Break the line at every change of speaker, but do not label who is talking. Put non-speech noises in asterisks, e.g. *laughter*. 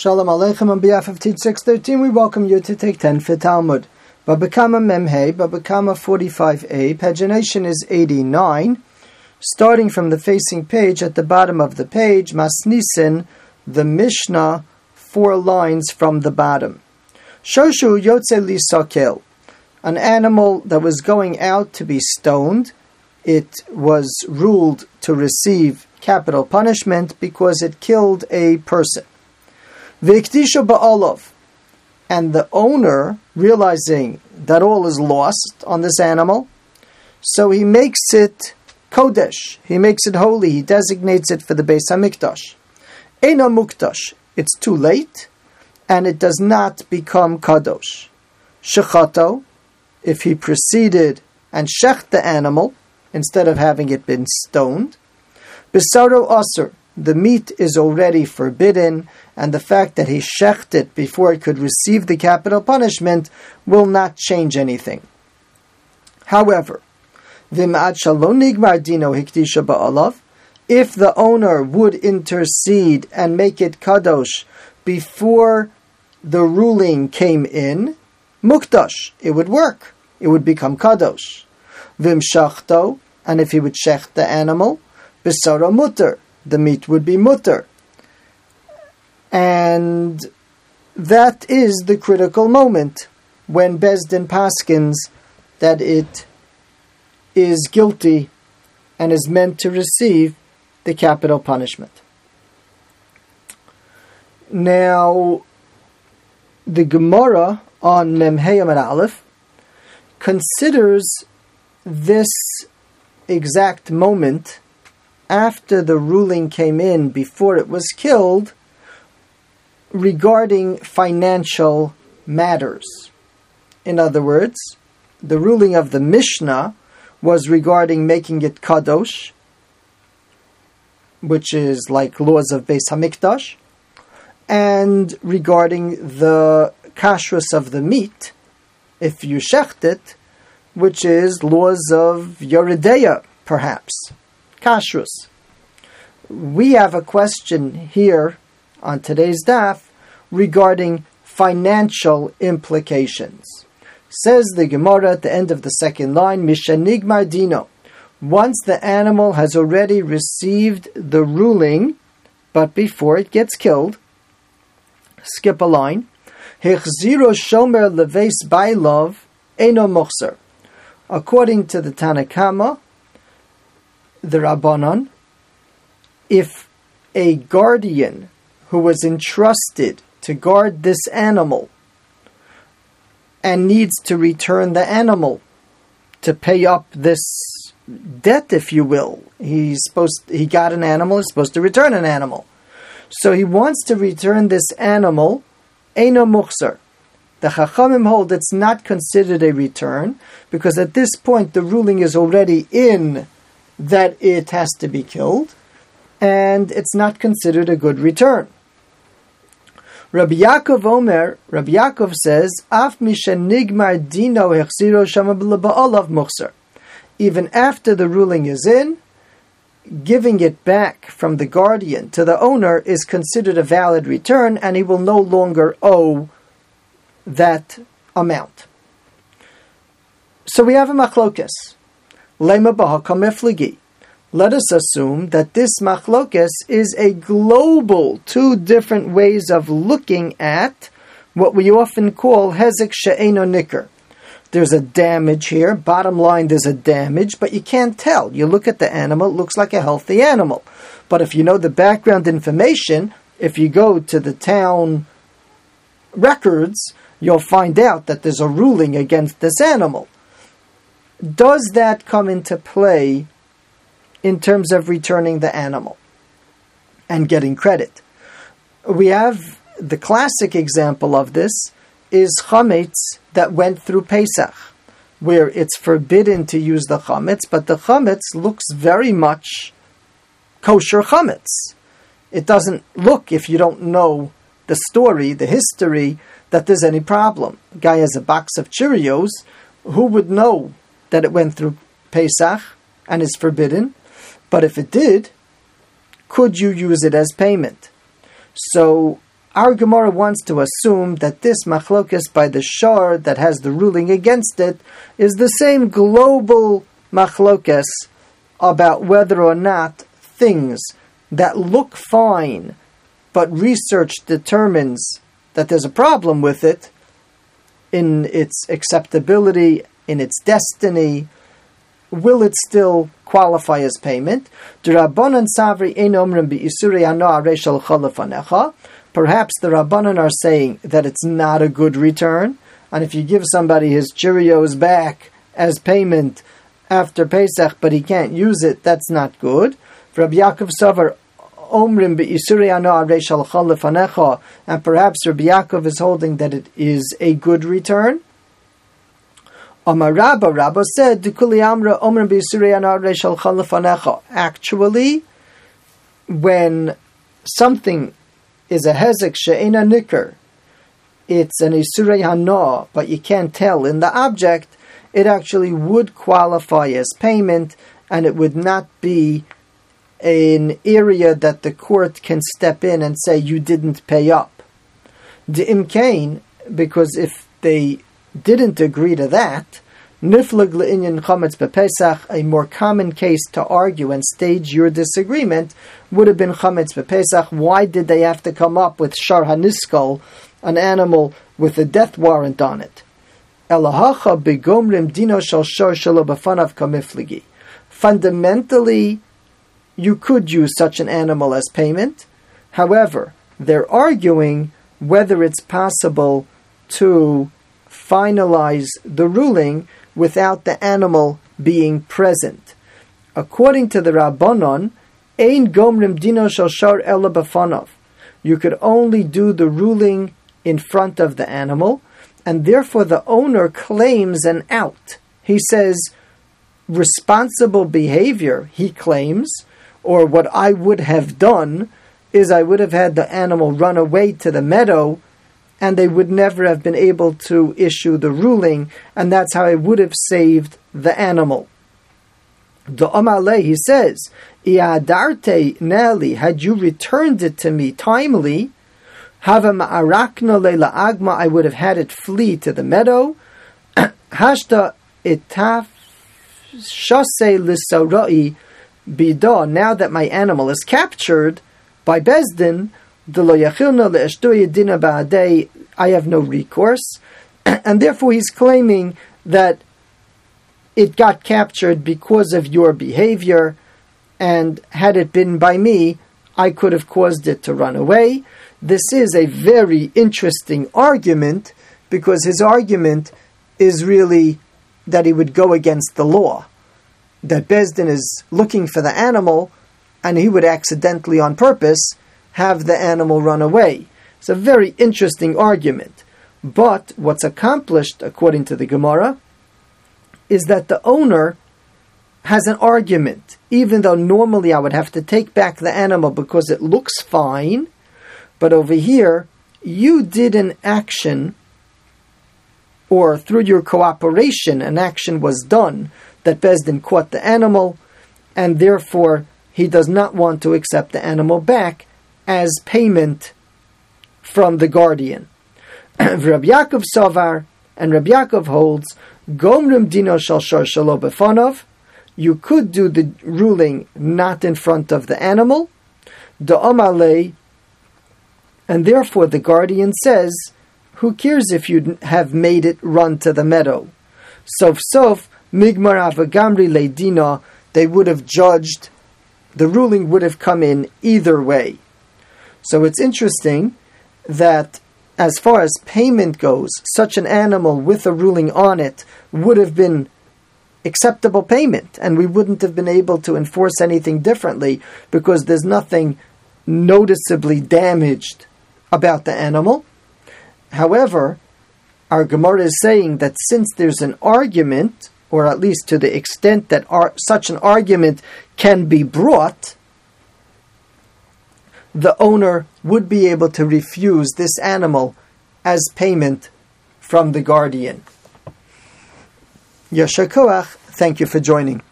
Shalom Aleichem on behalf of Teach 613, we welcome you to take 10 for Talmud. Babakama Memhe, Babakama 45a, pagination is 89. Starting from the facing page at the bottom of the page, Masnisin, the Mishnah, four lines from the bottom. Shoshu Yotze Lisakel, an animal that was going out to be stoned. It was ruled to receive capital punishment because it killed a person. Viktisha ba'olov. And the owner, realizing that all is lost on this animal, so he makes it kodesh. He makes it holy. He designates it for the Beis Hamikdash. Ena mukdash. It's too late, and it does not become kadosh. Shechato, if he proceeded and shecht the animal instead of having it been stoned. Bisaro aser the meat is already forbidden, and the fact that he shecht it before it could receive the capital punishment will not change anything. However, if the owner would intercede and make it kadosh before the ruling came in, mukdash, it would work. It would become kadosh. Vim shachto, and if he would shecht the animal, bisara mutter, the meat would be mutter. And that is the critical moment when Besdin paskins that it is guilty and is meant to receive the capital punishment. Now, the Gemara on Memheyam and Aleph considers this exact moment after the ruling came in, before it was killed, regarding financial matters. In other words, the ruling of the Mishnah was regarding making it kadosh, which is like laws of Beis Hamikdash, and regarding the kashrus of the meat, if you shecht it, which is laws of Yoreh De'ah, perhaps kashrus. We have a question here on today's daf regarding financial implications. Says the Gemara at the end of the second line, Mishanigmar Dino. Once the animal has already received the ruling, but before it gets killed, skip a line. Hechziro shomer leves bailov eno mochser. According to the Tanakama, the Rabbanon, if a guardian who was entrusted to guard this animal and needs to return the animal to pay up this debt, if you will, he's supposed he got an animal, he's supposed to return an animal. So he wants to return this animal, Eino Muxar. The Chachamim hold it's not considered a return because at this point the ruling is already in that it has to be killed, and it's not considered a good return. Rabbi Yaakov Omer, Rabbi Yaakov says, Af nigmar dino. Even after the ruling is in, giving it back from the guardian to the owner is considered a valid return, and he will no longer owe that amount. So we have a machlokes. Lema kamefligi. Let us assume that this machlokes is a global, two different ways of looking at what we often call hezek she'eno nicker. There's a damage here. Bottom line, there's a damage, but you can't tell. You look at the animal, it looks like a healthy animal. But if you know the background information, if you go to the town records, you'll find out that there's a ruling against this animal does that come into play in terms of returning the animal and getting credit? We have the classic example of this is chametz that went through Pesach, where it's forbidden to use the chametz, but the chametz looks very much kosher chametz. It doesn't look, if you don't know the story, the history, that there's any problem. Guy has a box of Cheerios. Who would know that it went through Pesach and is forbidden, but if it did, could you use it as payment? So our Gemara wants to assume that this machlokas by the shor that has the ruling against it is the same global machlokas about whether or not things that look fine, but research determines that there's a problem with it in its acceptability, in its destiny, will it still qualify as payment? Perhaps the Rabbanan are saying that it's not a good return, and if you give somebody his Cheerios back as payment after Pesach, but he can't use it, that's not good. Rabbi Yaakov Omrim and perhaps Rabbi Yaakov is holding that it is a good return. Amar Rabba, Rabba said, Amra. Actually, when something is a hezek she'ena nicker, it's an isurei hana, but you can't tell in the object, it actually would qualify as payment, and it would not be an area that the court can step in and say you didn't pay up. The imkain, because if they didn't agree to that, niflag le'inyan chametz bepesach, a more common case to argue and stage your disagreement would have been chametz bepesach. Why did they have to come up with shar haniskal, an animal with a death warrant on it? Elahacha begomrim dino shal shar shalo b'fanav kamifligi. Fundamentally, you could use such an animal as payment. However, they're arguing whether it's possible to finalize the ruling without the animal being present. According to the Rabbanon, Ein Gomrim Dino Shal Elabafanov. You could only do the ruling in front of the animal, and therefore the owner claims an out. He says, responsible behavior, he claims, or what I would have done is I would have had the animal run away to the meadow and they would never have been able to issue the ruling, and that's how I would have saved the animal. The Amale, he says, Iadarte Nelly, had you returned it to me timely, Hava ma'arakna leila agma, I would have had it flee to the meadow. *clears throat* Hashta itaf shase lisaurai Bida, now that my animal is captured by Bezdin, I have no recourse. *clears throat* And therefore he's claiming that it got captured because of your behavior, and had it been by me, I could have caused it to run away. This is a very interesting argument because his argument is really that he would go against the law that Bezdin is looking for the animal, and he would accidentally, on purpose, have the animal run away. It's a very interesting argument. But what's accomplished, according to the Gemara, is that the owner has an argument, even though normally I would have to take back the animal because it looks fine, but over here, you did an action, or through your cooperation, an action was done that Bezdin caught the animal, and therefore he does not want to accept the animal back as payment from the guardian. *clears throat* Rabbi Yaakov Savar and Rabbi Yaakov holds Gomrim Dino Shal Shar Shalo Befanov. You could do the ruling not in front of the animal, the Omale, and therefore the guardian says, "Who cares if you have made it run to the meadow?" Sof sof Migmar Avagamri Leidina, they would have judged, the ruling would have come in either way. So it's interesting that as far as payment goes, such an animal with a ruling on it would have been acceptable payment, and we wouldn't have been able to enforce anything differently because there's nothing noticeably damaged about the animal. However, our Gemara is saying that since there's an argument or at least to the extent that ar- such an argument can be brought, the owner would be able to refuse this animal as payment from the guardian. Yashakoach, thank you for joining.